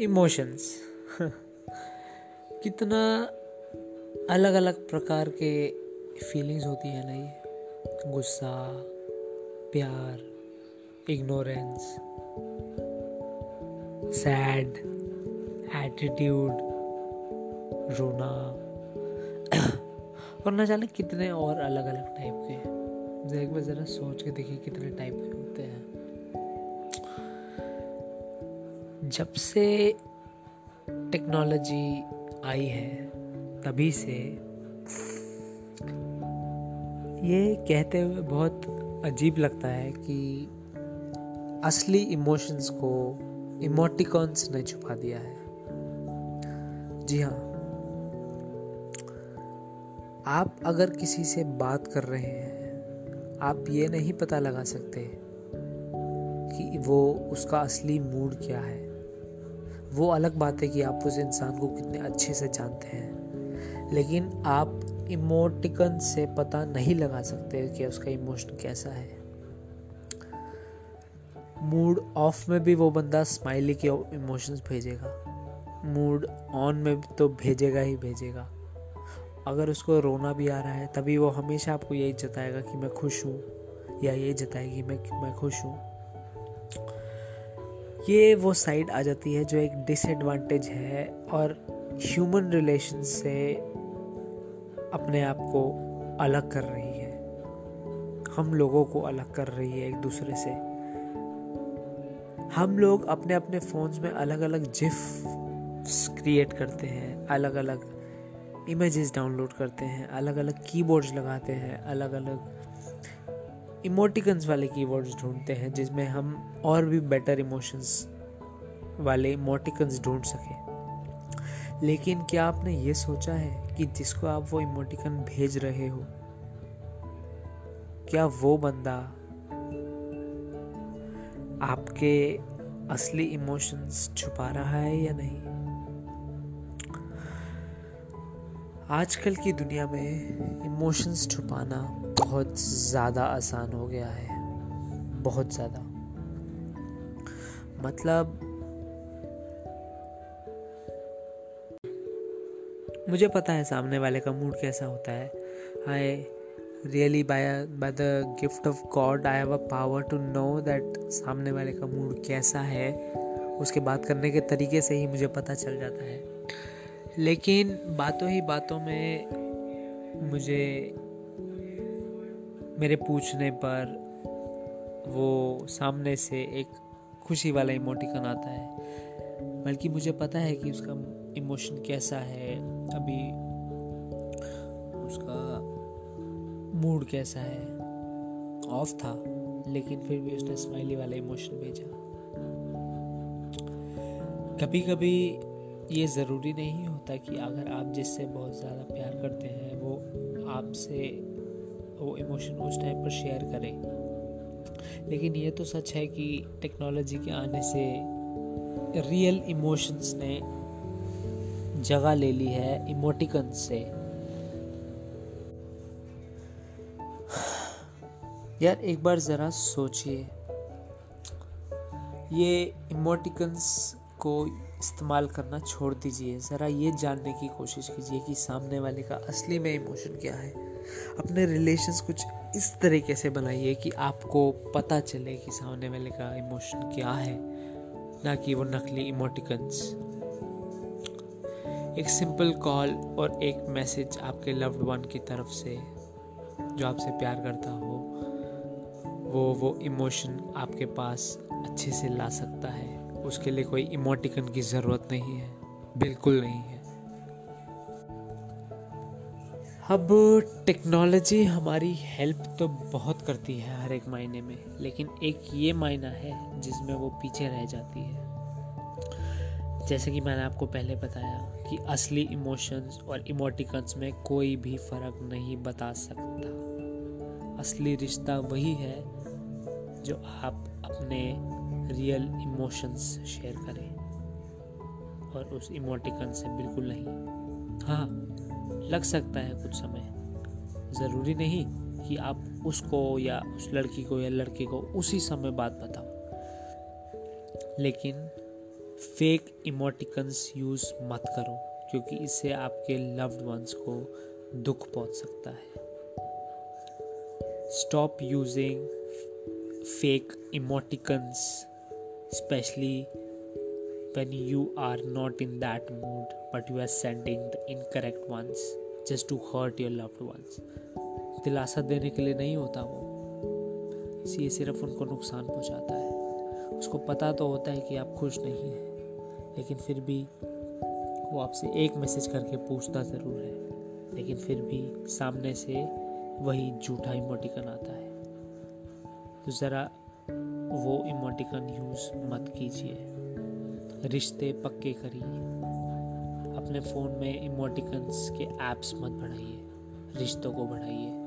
Emotions कितना अलग अलग प्रकार के फीलिंग्स होती है ना ये? गुस्सा, प्यार इग्नोरेंस सैड एटीट्यूड रोना। और ना जाने कितने और अलग अलग टाइप के एक बार ज़रा सोच के देखिए कितने टाइप के जब से टेक्नोलॉजी आई है, तभी से ये कहते हुए बहुत अजीब लगता है कि असली इमोशंस को इमोटिकॉन्स ने छुपा दिया है। जी हाँ। आप अगर किसी से बात कर रहे हैं, आप ये नहीं पता लगा सकते कि वो उसका असली मूड क्या है। वो अलग बात है कि आप उस इंसान को कितने अच्छे से जानते हैं। लेकिन आप इमोटिकन से पता नहीं लगा सकते कि उसका इमोशन कैसा है। मूड ऑफ़ में भी वो बंदा स्माइली के इमोशंस भेजेगा। मूड ऑन में तो भेजेगा ही भेजेगा। अगर उसको रोना भी आ रहा है, तभी वो हमेशा आपको यही जताएगा कि मैं खुश हूँ या यही जताएगी मैं मैं खुश हूँ। ये वो साइड आ जाती है जो एक डिसएडवांटेज है और ह्यूमन रिलेशन से अपने आप को अलग कर रही है। हम लोगों को अलग कर रही है एक दूसरे से। हम लोग अपने अपने फोन्स में अलग अलग जिफ क्रिएट करते हैं अलग अलग इमेजेस डाउनलोड करते हैं अलग अलग कीबोर्ड्स लगाते हैं अलग अलग इमोटिकन्स वाले कीबोर्ड्स ढूंढते हैं, जिसमें हम और भी बेटर इमोशंस वाले इमोटिकन्स ढूंढ सकें। लेकिन क्या आपने ये सोचा है कि जिसको आप वो इमोटिकन भेज रहे हो, क्या वो बंदा आपके असली इमोशंस छुपा रहा है या नहीं? आजकल की दुनिया में इमोशंस छुपाना बहुत ज़्यादा आसान हो गया है। बहुत ज़्यादा। मतलब मुझे पता है सामने वाले का मूड कैसा होता है। I really by by the gift of God I have a power to know that सामने वाले का मूड कैसा है। उसके बात करने के तरीके से ही मुझे पता चल जाता है। लेकिन बातों ही बातों में मुझे मेरे पूछने पर वो सामने से एक खुशी वाला इमोटिकन आता है। बल्कि मुझे पता है कि उसका इमोशन कैसा है, अभी उसका मूड कैसा है। ऑफ़ था, लेकिन फिर भी उसने स्माइली वाला इमोशन भेजा। कभी कभी ये ज़रूरी नहीं होता कि अगर आप जिससे बहुत ज़्यादा प्यार करते हैं, वो आपसे वो इमोशन उस टाइम पर शेयर करें। लेकिन ये तो सच है कि टेक्नोलॉजी के आने से रियल इमोशंस ने जगह ले ली है इमोटिकन से। यार, एक बार ज़रा सोचिए। ये इमोटिकन्स को इस्तेमाल करना छोड़ दीजिए। ज़रा ये जानने की कोशिश कीजिए कि सामने वाले का असली में इमोशन क्या है। अपने रिलेशंस कुछ इस तरीके से बनाइए कि आपको पता चले कि सामने वाले का इमोशन क्या है, ना कि वो नकली इमोटिकन्स एक सिंपल कॉल और एक मैसेज आपके लव्ड वन की तरफ़ से, जो आपसे प्यार करता हो, वो वो इमोशन आपके पास अच्छे से ला सकता है। उसके लिए कोई इमोटिकन की ज़रूरत नहीं है, बिल्कुल नहीं है। अब टेक्नोलॉजी हमारी हेल्प तो बहुत करती है हर एक मायने में, लेकिन एक ये मायना है जिसमें वो पीछे रह जाती है। जैसे कि मैंने आपको पहले बताया कि असली इमोशंस और इमोटिकन्स में कोई भी फ़र्क नहीं बता सकता। असली रिश्ता वही है जो आप अपने रियल इमोशंस शेयर करें और उस इमोटिकन से बिल्कुल नहीं। हाँ लग सकता है कुछ समय। ज़रूरी नहीं कि आप उसको या उस लड़की को या लड़के को उसी समय बात बताओ। लेकिन फेक इमोटिकन्स यूज़ मत करो, क्योंकि इससे आपके लव्ड वंस को दुख पहुँच सकता है। Stop using fake emoticons specially when you are not in that mood, but you are sending the incorrect ones just to hurt your loved ones. दिलासा देने के लिए नहीं होता वो। ये सिर्फ़ उनको नुकसान पहुंचाता है। उसको पता तो होता है कि आप खुश नहीं हैं, लेकिन फिर भी वो आपसे एक मैसेज करके पूछता ज़रूर है। लेकिन फिर भी सामने से वही झूठा इमोटिकन आता है। तो ज़रा वो इमोटिकन यूज़ मत कीजिए। रिश्ते पक्के करिए। अपने फ़ोन में इमोटिकन्स के ऐप्स मत बढ़ाइए रिश्तों को बढ़ाइए।